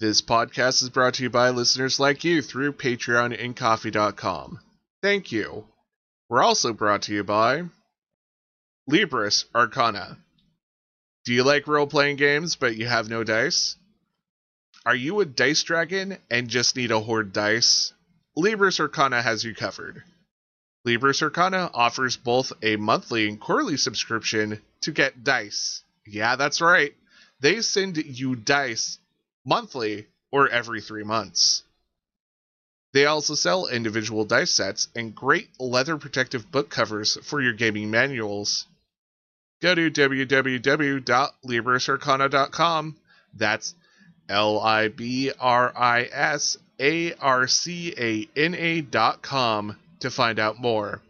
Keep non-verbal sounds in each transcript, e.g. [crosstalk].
This podcast is brought to you by listeners like you through Patreon and Ko-fi.com. Thank you. We're also brought to you by Libris Arcana. Do you like role playing games but you have no dice? Are you a dice dragon and just need a horde dice? Libris Arcana has you covered. Libris Arcana offers both a monthly and quarterly subscription to get dice. Yeah, that's right. They send you dice monthly or every three months. They also sell individual dice sets and great leather protective book covers for your gaming manuals. Go to www.librisarcana.com. That's L I B R I S A R C A N A dot com to find out more.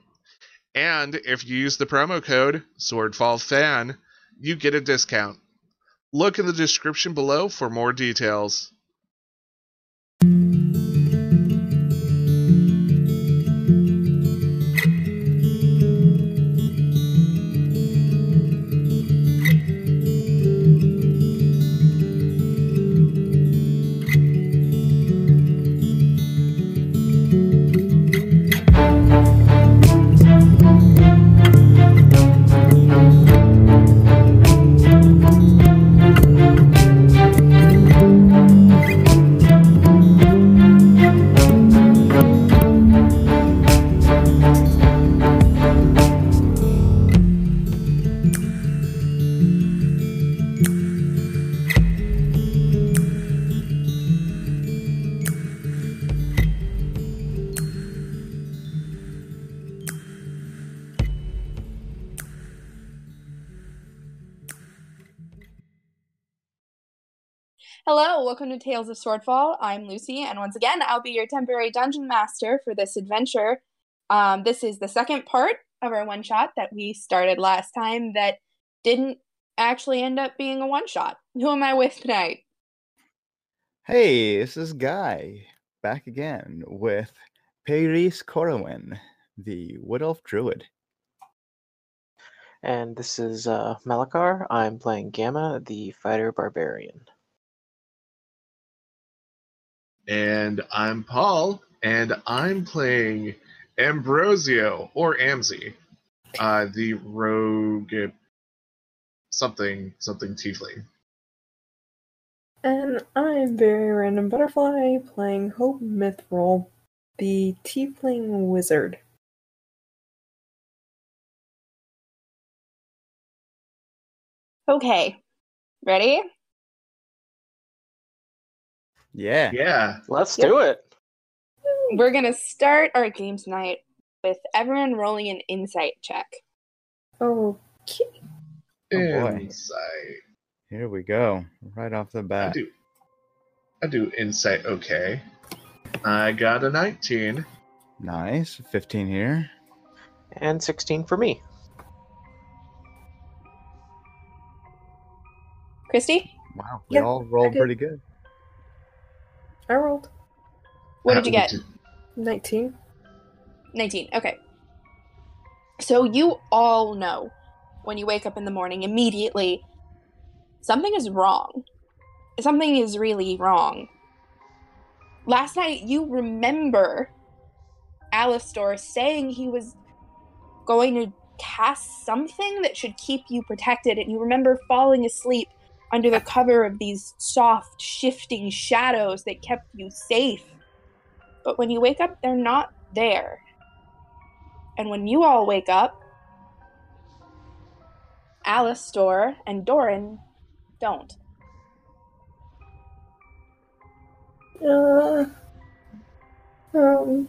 And if you use the promo code SwordfallFan, you get a discount. Look in the description below for more details. Welcome to Tales of Swordfall. I'm Lucy, and once again, I'll be your temporary dungeon master for this adventure. Um, this is the second part of our one shot that we started last time that didn't actually end up being a one shot. Who am I with tonight? Hey, this is Guy back again with Peiris Corwin, the Wood Elf Druid. And this is uh, Malakar. I'm playing Gamma, the fighter barbarian. And I'm Paul, and I'm playing Ambrosio or Amzi, uh, the rogue something something tiefling. And I'm very random butterfly playing Hope Mithril, the Tiefling Wizard. Okay, ready? Yeah. Yeah. Let's Yep. do it. We're gonna start our game tonight with everyone rolling an insight check. Okay. Oh, boy. Insight. Here we go. Right off the bat. I do. I do insight. Okay. I got a 19. Nice. 15 here. And 16 for me. Christy, Wow. We Yeah, all rolled pretty good. I rolled what did you get? 19. 19. Okay. So you all know when you wake up in the morning immediately something is wrong. Something is really wrong. Last night you remember Alistair saying he was going to cast something that should keep you protected and you remember falling asleep under the cover of these soft shifting shadows that kept you safe. But when you wake up they're not there. And when you all wake up, Alistair and Doran don't. Uh, um,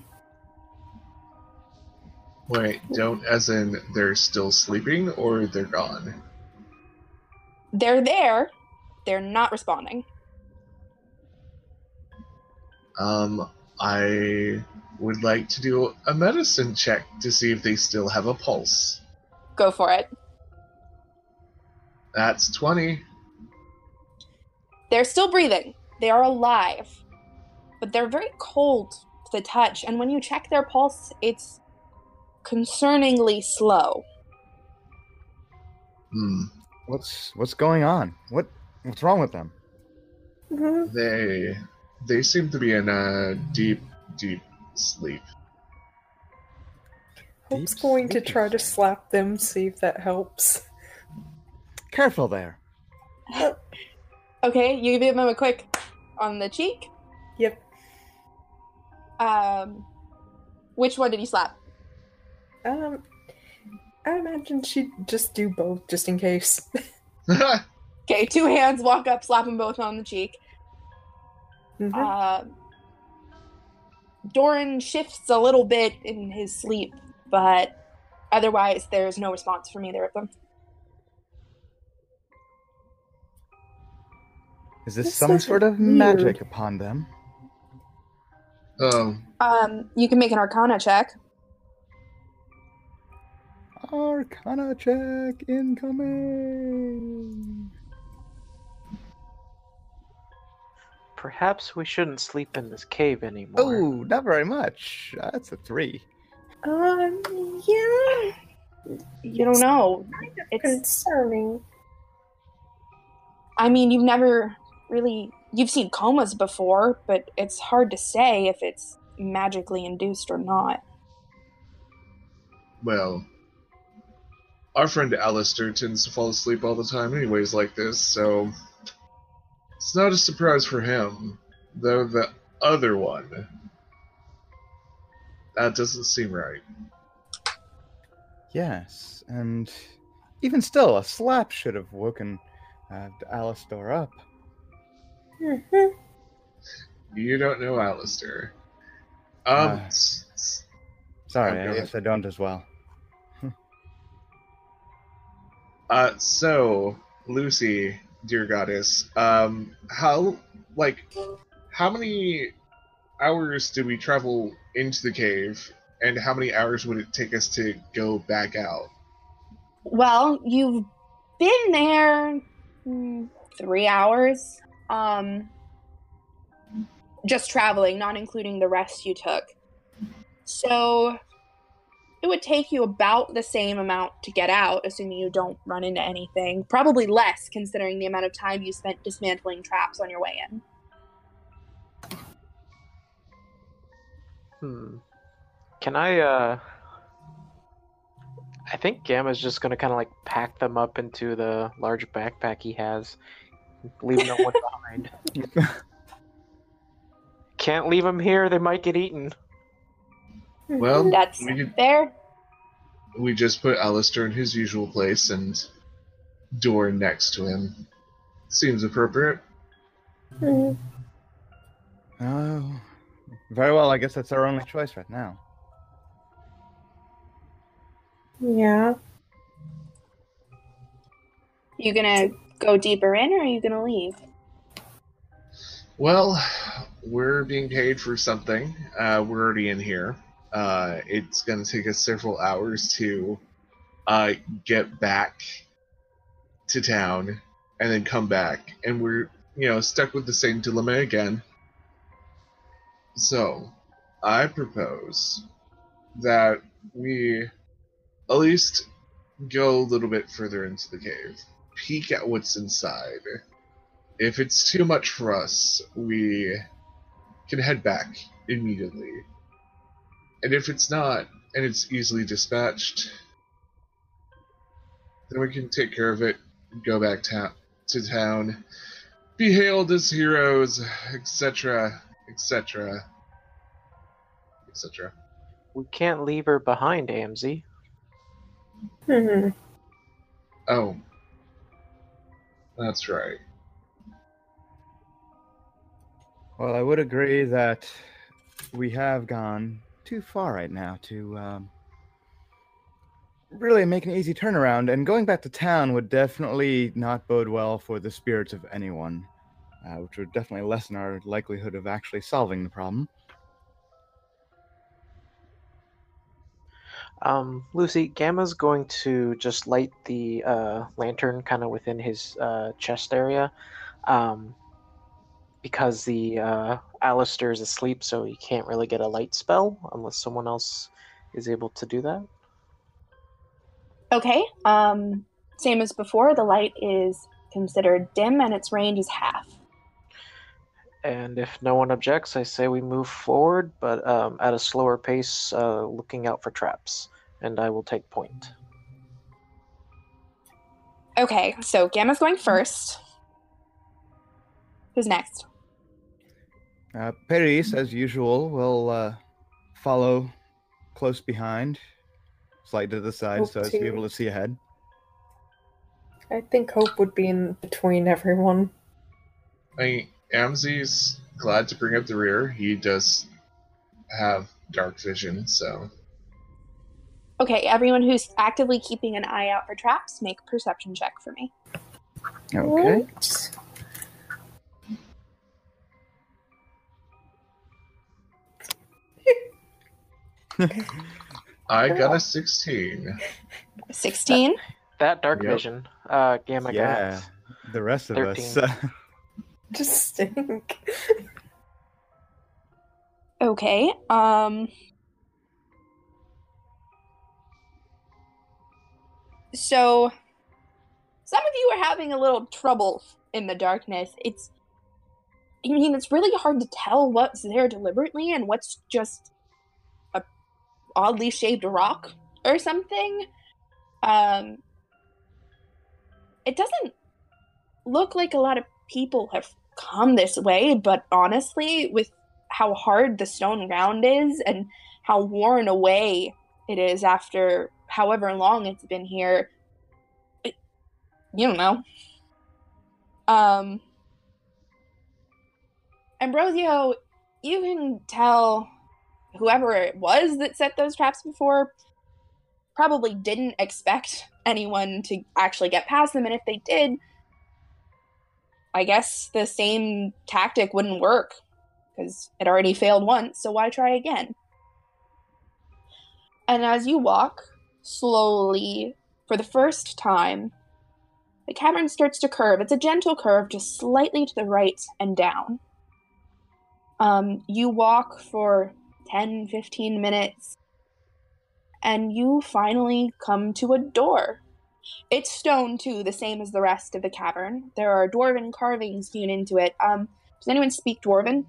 Wait, don't as in they're still sleeping or they're gone? They're there, they're not responding. Um, I would like to do a medicine check to see if they still have a pulse. Go for it. That's 20. They're still breathing, they are alive, but they're very cold to the touch. And when you check their pulse, it's concerningly slow. Hmm. What's what's going on? What what's wrong with them? Mhm. They they seem to be in a deep, deep sleep. Hope's Deep going to try to slap them, see if that helps. Careful there. [laughs] Okay, you give him a quick on the cheek. Yep. Um, which one did he slap? Um, I imagine she'd just do both, just in case. [laughs] Okay, two hands, walk up, slap them both on the cheek. Mhm. Uh, Doran shifts a little bit in his sleep, but otherwise, there's no response from either of them. Is this This some sort of weird. magic upon them? um, Um, you can make an Arcana check. Arcana check incoming. Perhaps we shouldn't sleep in this cave anymore. Oh, not very much. That's a three. Um, yeah, You don't know. It's. concerning. I mean, you've never really. You've seen comas before, but it's hard to say if it's magically induced or not. well, our friend Alistair tends to fall asleep all the time, anyways, like this. So it's not a surprise for him. Though the other one, that doesn't seem right. Yes, and even still, a slap should have woken uh, Alistair up. [laughs] You don't know Alistair. Um, Uh, Sorry, I guess I don't as well. Uh, so Lucy, dear goddess, um, how like how many hours did we travel into the cave, and how many hours would it take us to go back out? Well, you've been there mm, three hours. Um, just traveling, not including the rest you took. So it would take you about the same amount to get out, assuming you don't run into anything. Probably less, considering the amount of time you spent dismantling traps on your way in. Hmm. Can I, uh. I think Gamma's just gonna kind of like pack them up into the large backpack he has, leave no one [laughs] behind. Can't leave them here, they might get eaten. Well, [laughs] That's we could, fair. we just put Alistair in his usual place and door next to him. Seems appropriate. Mhm. Oh, very well. I guess that's our only choice right now. Yeah. You gonna go deeper in, or are you gonna leave? Well, we're being paid for something. Uh, we're already in here. Uh, it's going to take us several hours to uh, get back to town and then come back. And we're, you know, stuck with the same dilemma again. So, I propose that we at least go a little bit further into the cave, peek at what's inside. If it's too much for us, we can head back immediately. And if it's not, and it's easily dispatched, then we can take care of it, go back ta- to town, be hailed as heroes, etc., etc., etc. We can't leave her behind, AMZ. Mhm. Oh, that's right. Well, I would agree that we have gone too far right now to um, really make an easy turnaround. And going back to town would definitely not bode well for the spirits of anyone, uh, which would definitely lessen our likelihood of actually solving the problem. Um, Lucy, Gamma's going to just light the uh, lantern kind of within his uh, chest area, um, because the uh, Alistair is asleep, so he can't really get a light spell unless someone else is able to do that. Okay. Um, same as before, the light is considered dim and its range is half. And if no one objects, I say we move forward, but um, at a slower pace, uh, looking out for traps. And I will take point. Okay, so Gamma's going first. Who's next? Uh, Paris, as usual, will uh, follow close behind, slide to the side Hope so as to be able to see ahead. I think Hope would be in between everyone. I Amzi's glad to bring up the rear. He does have dark vision, so Okay, everyone who's actively keeping an eye out for traps, make a perception check for me. Okay. What? [laughs] I got a 16. 16. That dark Yep. vision, uh, Gamma yeah. got The rest of us. 13. [laughs] Just stink. Okay. Um So some of you are having a little trouble in the darkness. It's I mean, it's really hard to tell what's there deliberately and what's just a oddly shaped rock or something. Um it doesn't look like a lot of people have come this way, but honestly, with how hard the stone ground is and how worn away it is after however long it's been here. It, you don't know. Um, Ambrosio, you can tell whoever it was that set those traps before probably didn't expect anyone to actually get past them, and if they did, I guess the same tactic wouldn't work because it already failed once, so why try again? And as you walk slowly for the first time, the cavern starts to curve. It's a gentle curve, just slightly to the right and down. Um, you walk for 10, 15 minutes, and you finally come to a door. It's stone, too, the same as the rest of the cavern. There are dwarven carvings hewn into it. Um, does anyone speak dwarven?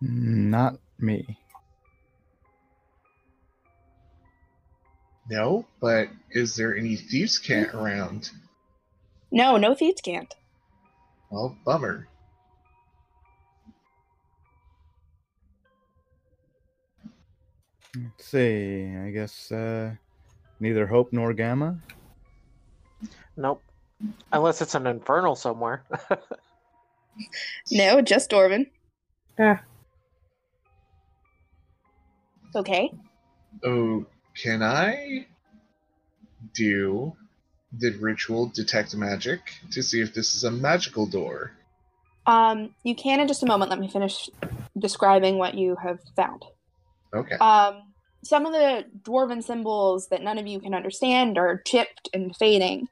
not me. No, but is there any thieves' cant around? No, no thieves can't. Well, bummer. Let's see. I guess uh, neither Hope nor Gamma. Nope. Unless it's an infernal somewhere. No, just dwarven. Yeah. Okay. Oh, can I do the ritual detect magic to see if this is a magical door? Um, you can in just a moment. Let me finish describing what you have found. Okay. Um, some of the dwarven symbols that none of you can understand are chipped and fading.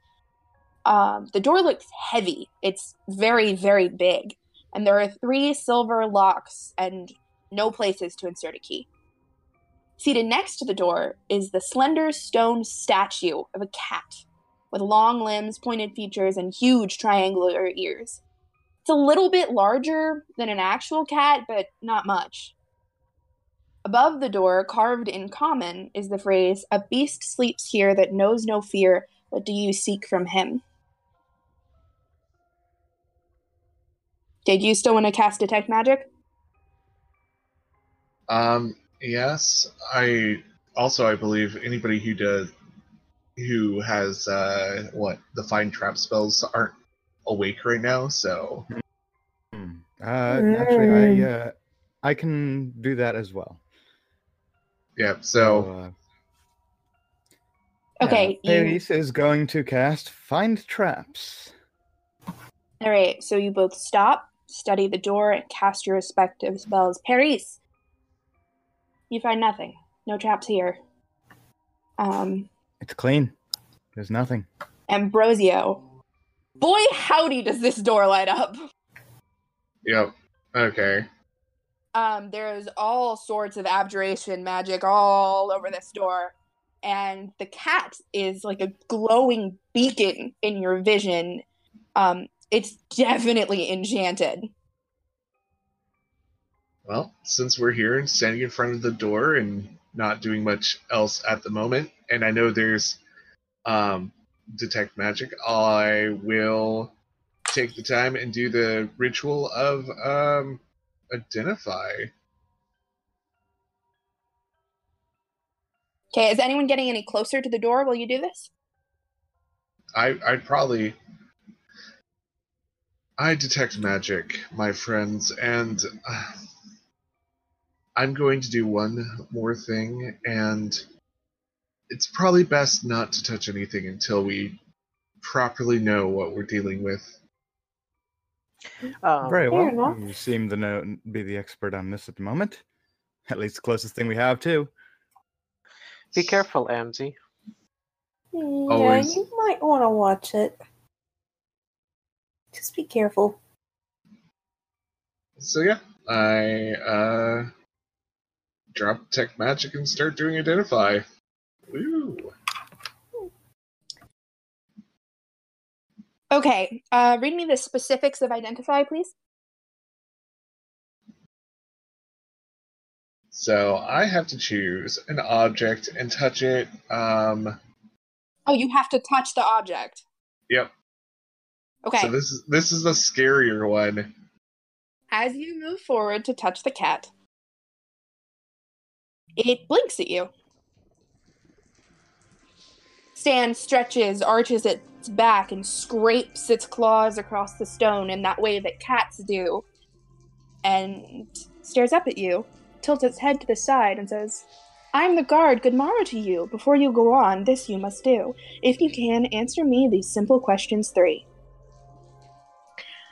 Um, the door looks heavy. It's very, very big. And there are three silver locks and no places to insert a key. Seated next to the door is the slender stone statue of a cat with long limbs, pointed features, and huge triangular ears. It's a little bit larger than an actual cat, but not much. Above the door, carved in common, is the phrase, A beast sleeps here that knows no fear. What do you seek from him? Did you still want to cast Detect Magic? Um, yes. I also I believe anybody who does who has uh what the find trap spells aren't awake right now, so Hmm. Uh, actually, I uh, I can do that as well. Yeah. So uh, Okay, yeah, you, Paris is going to cast Find Traps. all right. So you both stop, study the door, and cast your respective spells. Paris, you find nothing. No traps here. Um, It's clean. There's nothing. Ambrosio. Boy, howdy, does this door light up. yep. Okay. Um, there's all sorts of abjuration magic all over this door. And the cat is like a glowing beacon in your vision. Um, It's definitely enchanted. Well, since we're here and standing in front of the door and not doing much else at the moment, and I know there's um, detect magic, I will take the time and do the ritual of um, identify. Okay, is anyone getting any closer to the door while you do this? I I'd probably I detect magic, my friends, and uh, I'm going to do one more thing, and it's probably best not to touch anything until we properly know what we're dealing with. Um, Very well. You seem to know be the expert on this at the moment. [laughs] At least the closest thing we have too. Be careful, Amzi. Yeah, Always. you might want to watch it. Just be careful. So yeah, I uh, drop tech magic and start doing identify. Okay, uh, read me the specifics of identify, please. So I have to choose an object and touch it. Um, Oh, you have to touch the object. yep. Okay. So this is this is the scarier one. As you move forward to touch the cat, it blinks at you. Stan stretches, arches its back, and scrapes its claws across the stone in that way that cats do, and stares up at you, tilts its head to the side, and says, I am the guard. Good morrow to you. Before you go on, this you must do. If you can, answer me these simple questions three.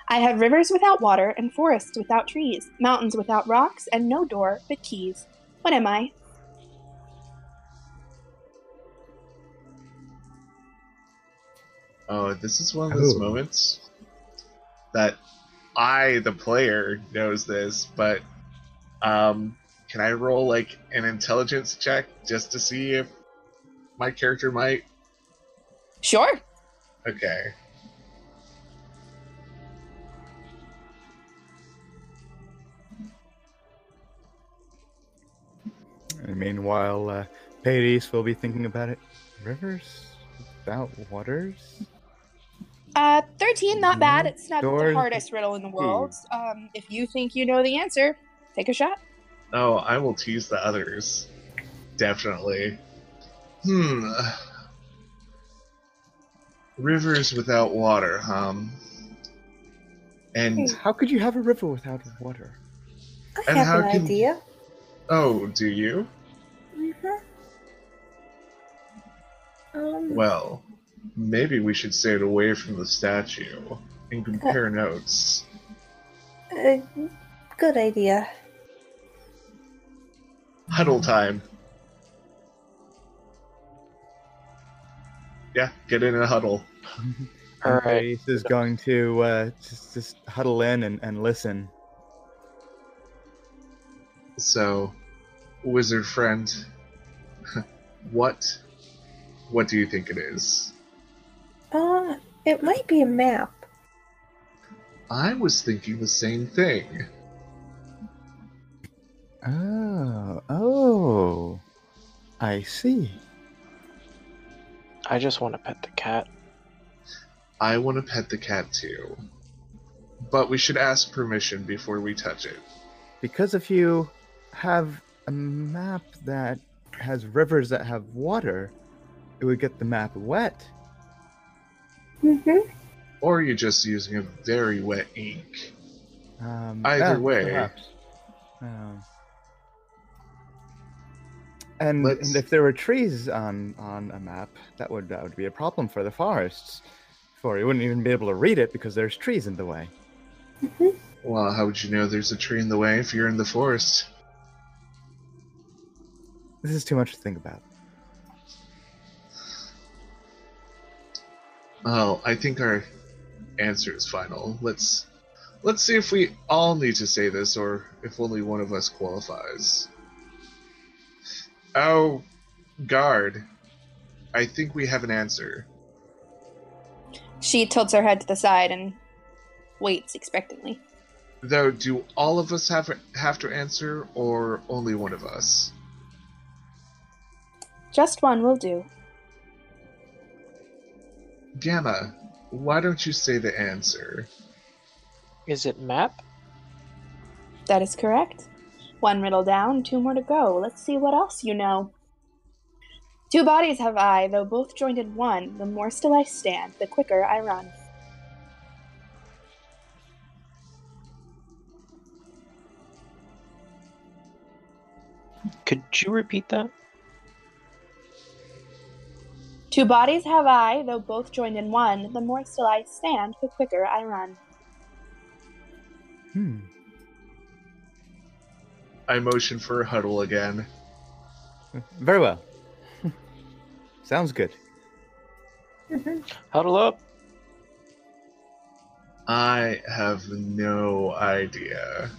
I have rivers without water and forests without trees, mountains without rocks, and no door but keys. What am I? Oh, this is one of those Ooh. moments that I, the player, knows this, but um, can I roll like an intelligence check just to see if my character might? Sure. Okay. And meanwhile, uh, Pades will be thinking about it. Rivers without waters? Uh, 13, not bad. It's not the Doors hardest riddle in the world. Um, if you think you know the answer, take a shot. Oh, I will tease the others. Definitely. Hmm. Rivers without water, um. And How could you have a river without water? I And have how an can- idea. oh, do you? Mhm. Um, Well, maybe we should stay away from the statue and compare notes. uh, good idea. Huddle time. Yeah, get in a huddle. Alright. Pades is going to uh, just, just huddle in and, and listen. So, wizard friend, [laughs] what what do you think it is? Uh, it might be a map. I was thinking the same thing. Oh, oh. I see. I just want to pet the cat. I want to pet the cat too. But we should ask permission before we touch it. Because if you have a map that has rivers that have water, it would get the map wet. Mm-hmm. Or you're just using a very wet ink. Um, Either way. Um, and, and if there were trees on, on a map, that would that would be a problem for the forests. For you wouldn't even be able to read it because there's trees in the way. Well, how would you know there's a tree in the way if you're in the forest? This is too much to think about. Well, I think our answer is final. Let's let's see if we all need to say this or if only one of us qualifies. Oh, guard. I think we have an answer. She tilts her head to the side and waits expectantly. Though, do all of us have have to answer, or only one of us? Just one will do. Gamma, why don't you say the answer? Is it map? That is correct. One riddle down, two more to go. Let's see what else you know. Two bodies have I, though both joined in one. The more still I stand, the quicker I run. Could you repeat that? Two bodies have I, though both joined in one. The more still I stand, the quicker I run. Hmm. I motion for a huddle again. [laughs] Very well. [laughs] Sounds good. [laughs] Huddle up. I have no idea.